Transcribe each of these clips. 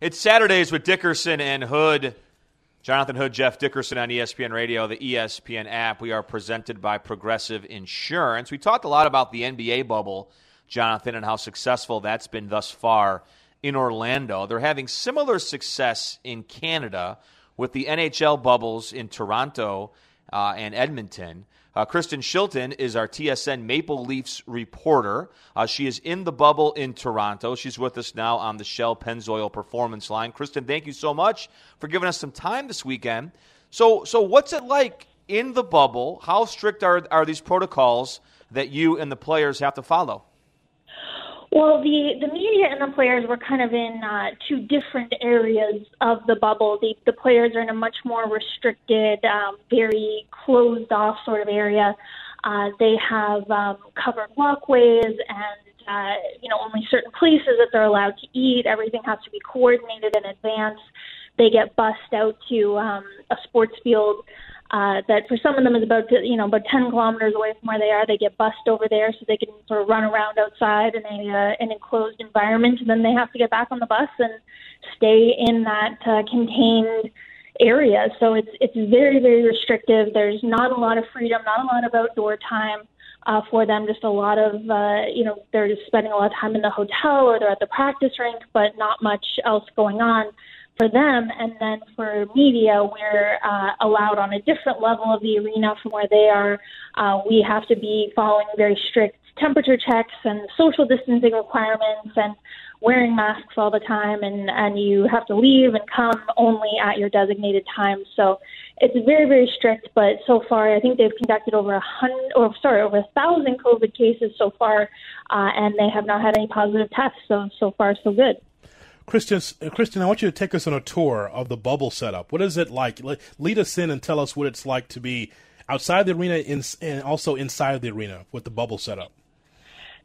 It's Saturdays with Dickerson and Hood. Jonathan Hood, Jeff Dickerson on ESPN Radio, the ESPN app. We are presented by Progressive Insurance. We talked a lot about the NBA bubble, Jonathan, and how successful that's been thus far in Orlando. They're having similar success in Canada with the NHL bubbles in Toronto uh, and Edmonton. Uh, Kristen Shilton is our TSN Maple Leafs reporter. Uh, she is in the bubble in Toronto. She's with us now on the Shell Pennzoil Performance Line. Kristen, thank you so much for giving us some time this weekend. So, so what's it like in the bubble? How strict are, are these protocols that you and the players have to follow? Well, the, the media and the players were kind of in uh, two different areas of the bubble. The, the players are in a much more restricted, um, very closed off sort of area. Uh, they have um, covered walkways and uh, you know only certain places that they're allowed to eat. Everything has to be coordinated in advance. They get bussed out to um, a sports field uh, that for some of them is about you know about 10 kilometers away from where they are. They get bussed over there so they can sort of run around outside in a uh, an enclosed environment, and then they have to get back on the bus and stay in that uh, contained area. So it's it's very very restrictive. There's not a lot of freedom, not a lot of outdoor time. Uh, for them, just a lot of, uh, you know, they're just spending a lot of time in the hotel or they're at the practice rink, but not much else going on for them. And then for media, we're uh, allowed on a different level of the arena from where they are. Uh, we have to be following very strict temperature checks and social distancing requirements and wearing masks all the time and and you have to leave and come only at your designated time so it's very very strict but so far i think they've conducted over a hundred or sorry over a thousand covid cases so far uh, and they have not had any positive tests so so far so good Kristen, Kristen, I want you to take us on a tour of the bubble setup. What is it like? Lead us in and tell us what it's like to be outside the arena and also inside the arena with the bubble setup.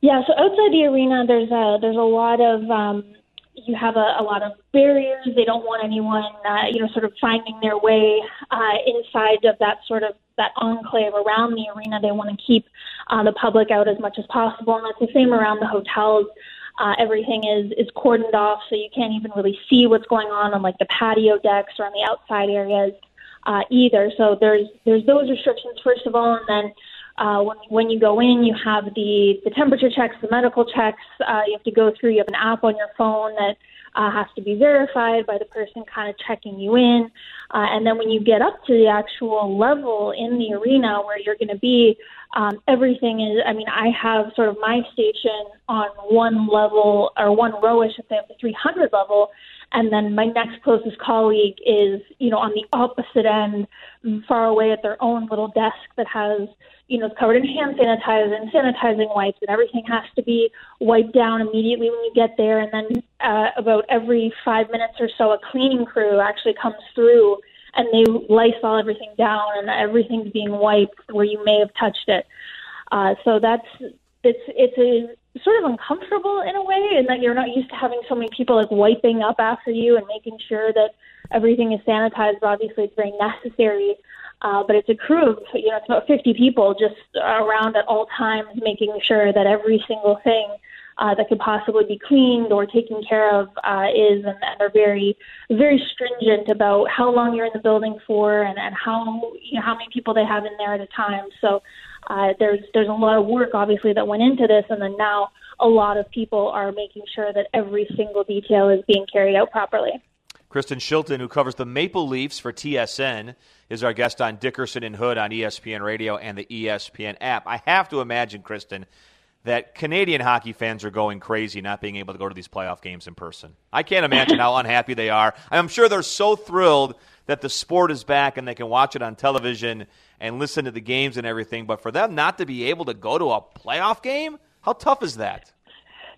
Yeah, so outside the arena, there's a there's a lot of um, you have a, a lot of barriers. They don't want anyone, uh, you know, sort of finding their way uh, inside of that sort of that enclave around the arena. They want to keep uh, the public out as much as possible, and that's the same around the hotels. Uh, everything is is cordoned off, so you can't even really see what's going on on like the patio decks or on the outside areas uh, either. So there's there's those restrictions first of all, and then uh, when when you go in, you have the the temperature checks, the medical checks. Uh, you have to go through. You have an app on your phone that uh, has to be verified by the person kind of checking you in. Uh, and then when you get up to the actual level in the arena where you're going to be, um, everything is, I mean, I have sort of my station on one level or one row, I should say, of the 300 level. And then my next closest colleague is, you know, on the opposite end, far away at their own little desk that has you know, covered in hand sanitizer and sanitizing wipes, and everything has to be wiped down immediately when you get there. And then uh, about every five minutes or so, a cleaning crew actually comes through and they lysol everything down, and everything's being wiped where you may have touched it. Uh, so that's it's it's a sort of uncomfortable in a way, in that you're not used to having so many people like wiping up after you and making sure that everything is sanitized. But obviously, it's very necessary. Uh, but it's a crew of, you know, it's about 50 people just around at all times making sure that every single thing uh, that could possibly be cleaned or taken care of uh, is, and, and are very, very stringent about how long you're in the building for and, and how, you know, how many people they have in there at a time. So uh, there's, there's a lot of work, obviously, that went into this, and then now a lot of people are making sure that every single detail is being carried out properly. Kristen Shilton, who covers the Maple Leafs for TSN, is our guest on Dickerson and Hood on ESPN Radio and the ESPN app. I have to imagine, Kristen, that Canadian hockey fans are going crazy not being able to go to these playoff games in person. I can't imagine how unhappy they are. I'm sure they're so thrilled that the sport is back and they can watch it on television and listen to the games and everything. But for them not to be able to go to a playoff game, how tough is that?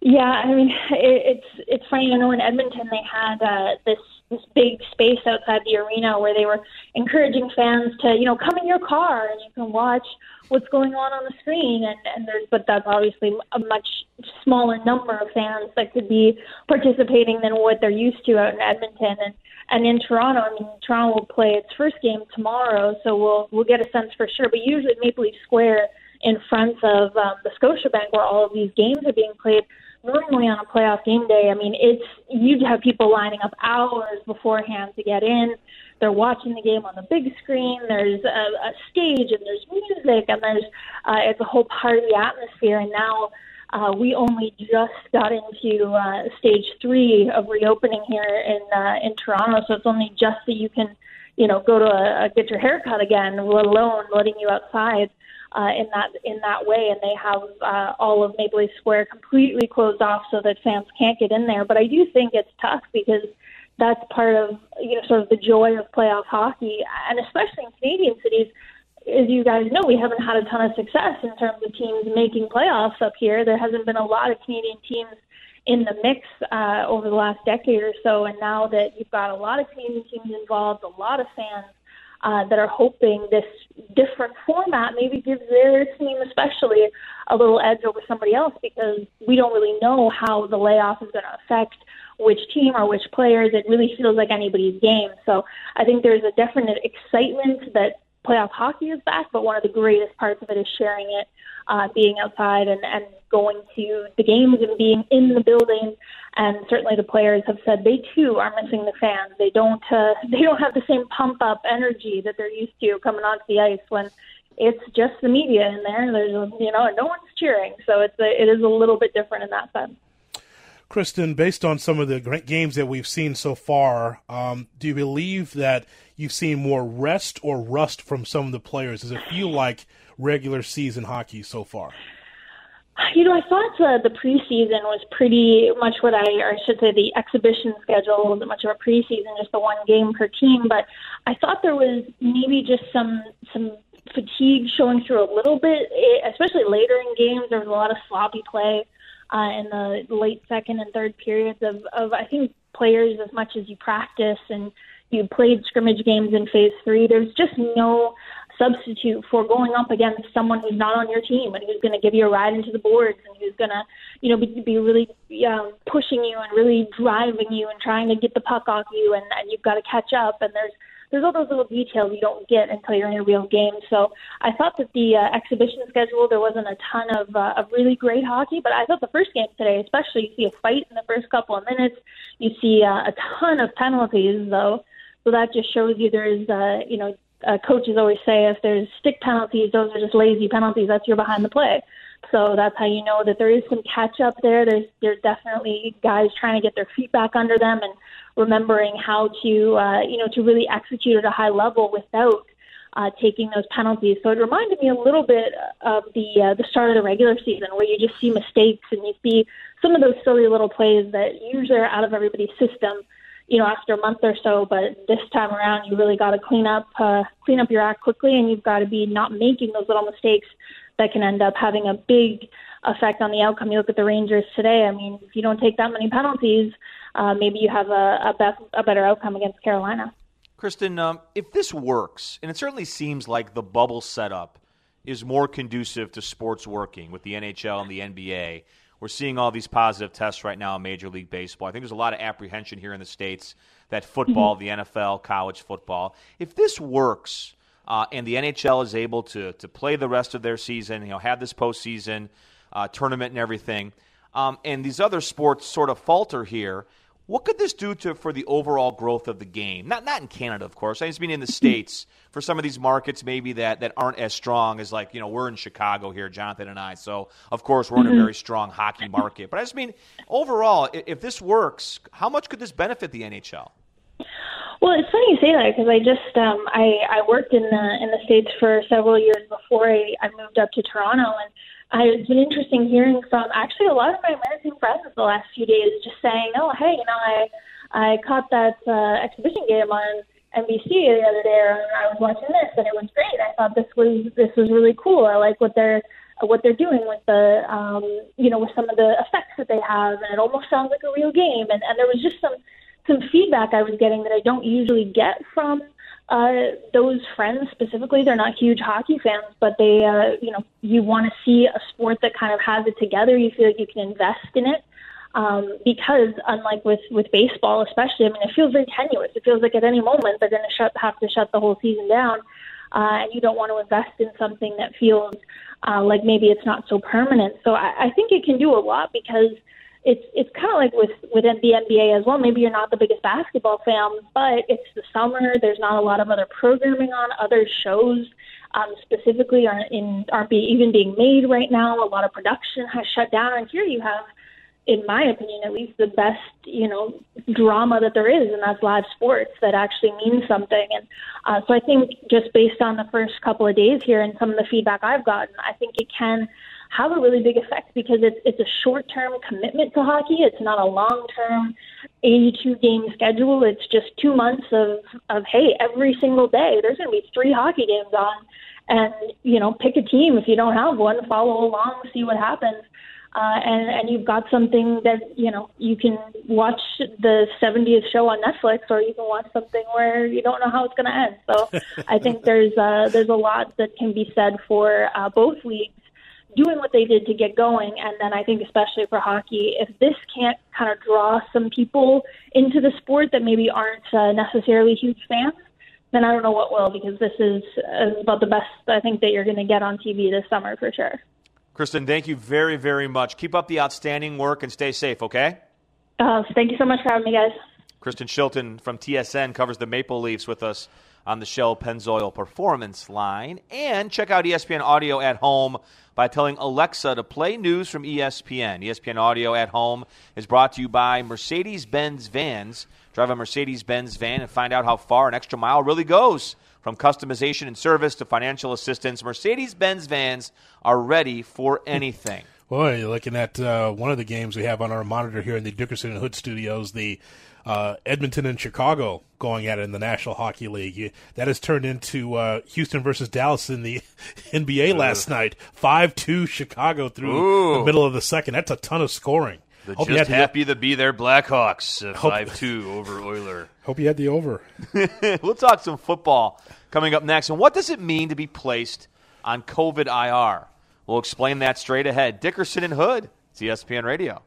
Yeah, I mean, it, it's it's funny. You know, in Edmonton, they had uh, this this big space outside the arena where they were encouraging fans to, you know, come in your car and you can watch what's going on on the screen. And, and there's, but that's obviously a much smaller number of fans that could be participating than what they're used to out in Edmonton and and in Toronto. I mean, Toronto will play its first game tomorrow, so we'll we'll get a sense for sure. But usually, Maple Leaf Square in front of um, the Scotiabank, where all of these games are being played normally on a playoff game day, I mean, it's you'd have people lining up hours beforehand to get in. They're watching the game on the big screen. There's a, a stage and there's music and there's uh, it's a whole party atmosphere. And now uh, we only just got into uh, stage three of reopening here in uh, in Toronto, so it's only just that you can, you know, go to a, a get your hair cut again, let alone letting you outside uh, in that in that way. And they have uh, all of Maple Leaf Square completely closed off so that fans can't get in there. But I do think it's tough because that's part of you know sort of the joy of playoff hockey, and especially in Canadian cities. As you guys know, we haven't had a ton of success in terms of teams making playoffs up here. There hasn't been a lot of Canadian teams in the mix uh, over the last decade or so, and now that you've got a lot of Canadian teams involved, a lot of fans uh, that are hoping this different format maybe gives their team, especially, a little edge over somebody else because we don't really know how the layoff is going to affect which team or which players. It really feels like anybody's game. So I think there's a definite excitement that playoff hockey is back, but one of the greatest parts of it is sharing it, uh, being outside and, and going to the games and being in the building. And certainly the players have said they too are missing the fans. They don't uh, they don't have the same pump up energy that they're used to coming onto the ice when it's just the media in there. There's you know no one's cheering, so it's a, it is a little bit different in that sense. Kristen, based on some of the great games that we've seen so far, um, do you believe that you've seen more rest or rust from some of the players? Does it feel like regular season hockey so far? You know, I thought uh, the preseason was pretty much what I, or I should say, the exhibition schedule wasn't much of a preseason, just the one game per team. But I thought there was maybe just some some fatigue showing through a little bit, eh, especially later in games. There was a lot of sloppy play uh, in the late second and third periods of, of I think players as much as you practice and you played scrimmage games in phase three. There's just no substitute for going up against someone who's not on your team and who's going to give you a ride into the boards and who's going to, you know, be, be really um, pushing you and really driving you and trying to get the puck off you and, and you've got to catch up and there's there's all those little details you don't get until you're in a real game. So I thought that the uh, exhibition schedule there wasn't a ton of uh, of really great hockey, but I thought the first game today, especially, you see a fight in the first couple of minutes. You see uh, a ton of penalties though, so that just shows you there's uh, you know uh, coaches always say if there's stick penalties, those are just lazy penalties. That's you're behind the play. So that's how you know that there is some catch up there. There's there's definitely guys trying to get their feet back under them and remembering how to uh, you know to really execute at a high level without uh, taking those penalties. So it reminded me a little bit of the uh, the start of the regular season where you just see mistakes and you see some of those silly little plays that usually are out of everybody's system. You know, after a month or so, but this time around, you really got to clean up, uh, clean up your act quickly, and you've got to be not making those little mistakes that can end up having a big effect on the outcome. You look at the Rangers today. I mean, if you don't take that many penalties, uh, maybe you have a, a, best, a better outcome against Carolina. Kristen, um, if this works, and it certainly seems like the bubble setup is more conducive to sports working with the NHL and the NBA. We're seeing all these positive tests right now in Major League Baseball. I think there's a lot of apprehension here in the States that football, mm-hmm. the NFL, college football, if this works uh, and the NHL is able to, to play the rest of their season, you know, have this postseason uh, tournament and everything, um, and these other sports sort of falter here, what could this do to for the overall growth of the game? Not not in Canada, of course. I just mean in the states for some of these markets maybe that, that aren't as strong as like you know we're in Chicago here, Jonathan and I. So of course we're in a mm-hmm. very strong hockey market. But I just mean overall, if, if this works, how much could this benefit the NHL? Well, it's funny you say that because I just um, I I worked in the in the states for several years before I, I moved up to Toronto, and I, it's been interesting hearing from actually a lot of my American friends the last few days, just saying, "Oh, hey, you know, I I caught that uh, exhibition game on NBC the other day, and I was watching this, and it was great. I thought this was this was really cool. I like what they're what they're doing with the um, you know with some of the effects that they have, and it almost sounds like a real game. And and there was just some some feedback I was getting that I don't usually get from uh, those friends specifically, they're not huge hockey fans, but they, uh, you know, you want to see a sport that kind of has it together. You feel like you can invest in it. Um, because unlike with, with baseball, especially, I mean, it feels very tenuous. It feels like at any moment they're going to shut, have to shut the whole season down. Uh, and you don't want to invest in something that feels uh, like maybe it's not so permanent. So I, I think it can do a lot because it's it's kind of like with with the NBA as well. Maybe you're not the biggest basketball fan, but it's the summer. There's not a lot of other programming on. Other shows um, specifically aren't in aren't be, even being made right now. A lot of production has shut down, and here you have, in my opinion, at least the best you know drama that there is, and that's live sports that actually means something. And uh, so I think just based on the first couple of days here and some of the feedback I've gotten, I think it can have a really big effect because it's it's a short term commitment to hockey. It's not a long term 82 game schedule. It's just two months of of hey, every single day there's going to be three hockey games on, and you know pick a team if you don't have one, follow along, see what happens. Uh, and and you've got something that you know you can watch the 70th show on Netflix, or you can watch something where you don't know how it's going to end. So I think there's uh, there's a lot that can be said for uh, both leagues doing what they did to get going. And then I think, especially for hockey, if this can't kind of draw some people into the sport that maybe aren't uh, necessarily huge fans, then I don't know what will, because this is, is about the best I think that you're going to get on TV this summer for sure. Kristen, thank you very, very much. Keep up the outstanding work and stay safe, okay? Uh, thank you so much for having me, guys. Kristen Shilton from TSN covers the Maple Leafs with us on the Shell Pennzoil Performance line. And check out ESPN Audio at home by telling Alexa to play news from ESPN. ESPN Audio at home is brought to you by Mercedes Benz Vans. Drive a Mercedes Benz van and find out how far an extra mile really goes. From customization and service to financial assistance, Mercedes Benz vans are ready for anything. Boy, you're looking at uh, one of the games we have on our monitor here in the Dickerson and Hood studios, the uh, Edmonton and Chicago going at it in the National Hockey League. That has turned into uh, Houston versus Dallas in the NBA last night. 5 2 Chicago through Ooh. the middle of the second. That's a ton of scoring. The hope just happy to be there Blackhawks, uh, 5 2 over Oiler. Hope you had the over. we'll talk some football coming up next. And what does it mean to be placed on COVID IR? We'll explain that straight ahead. Dickerson and Hood, ESPN Radio.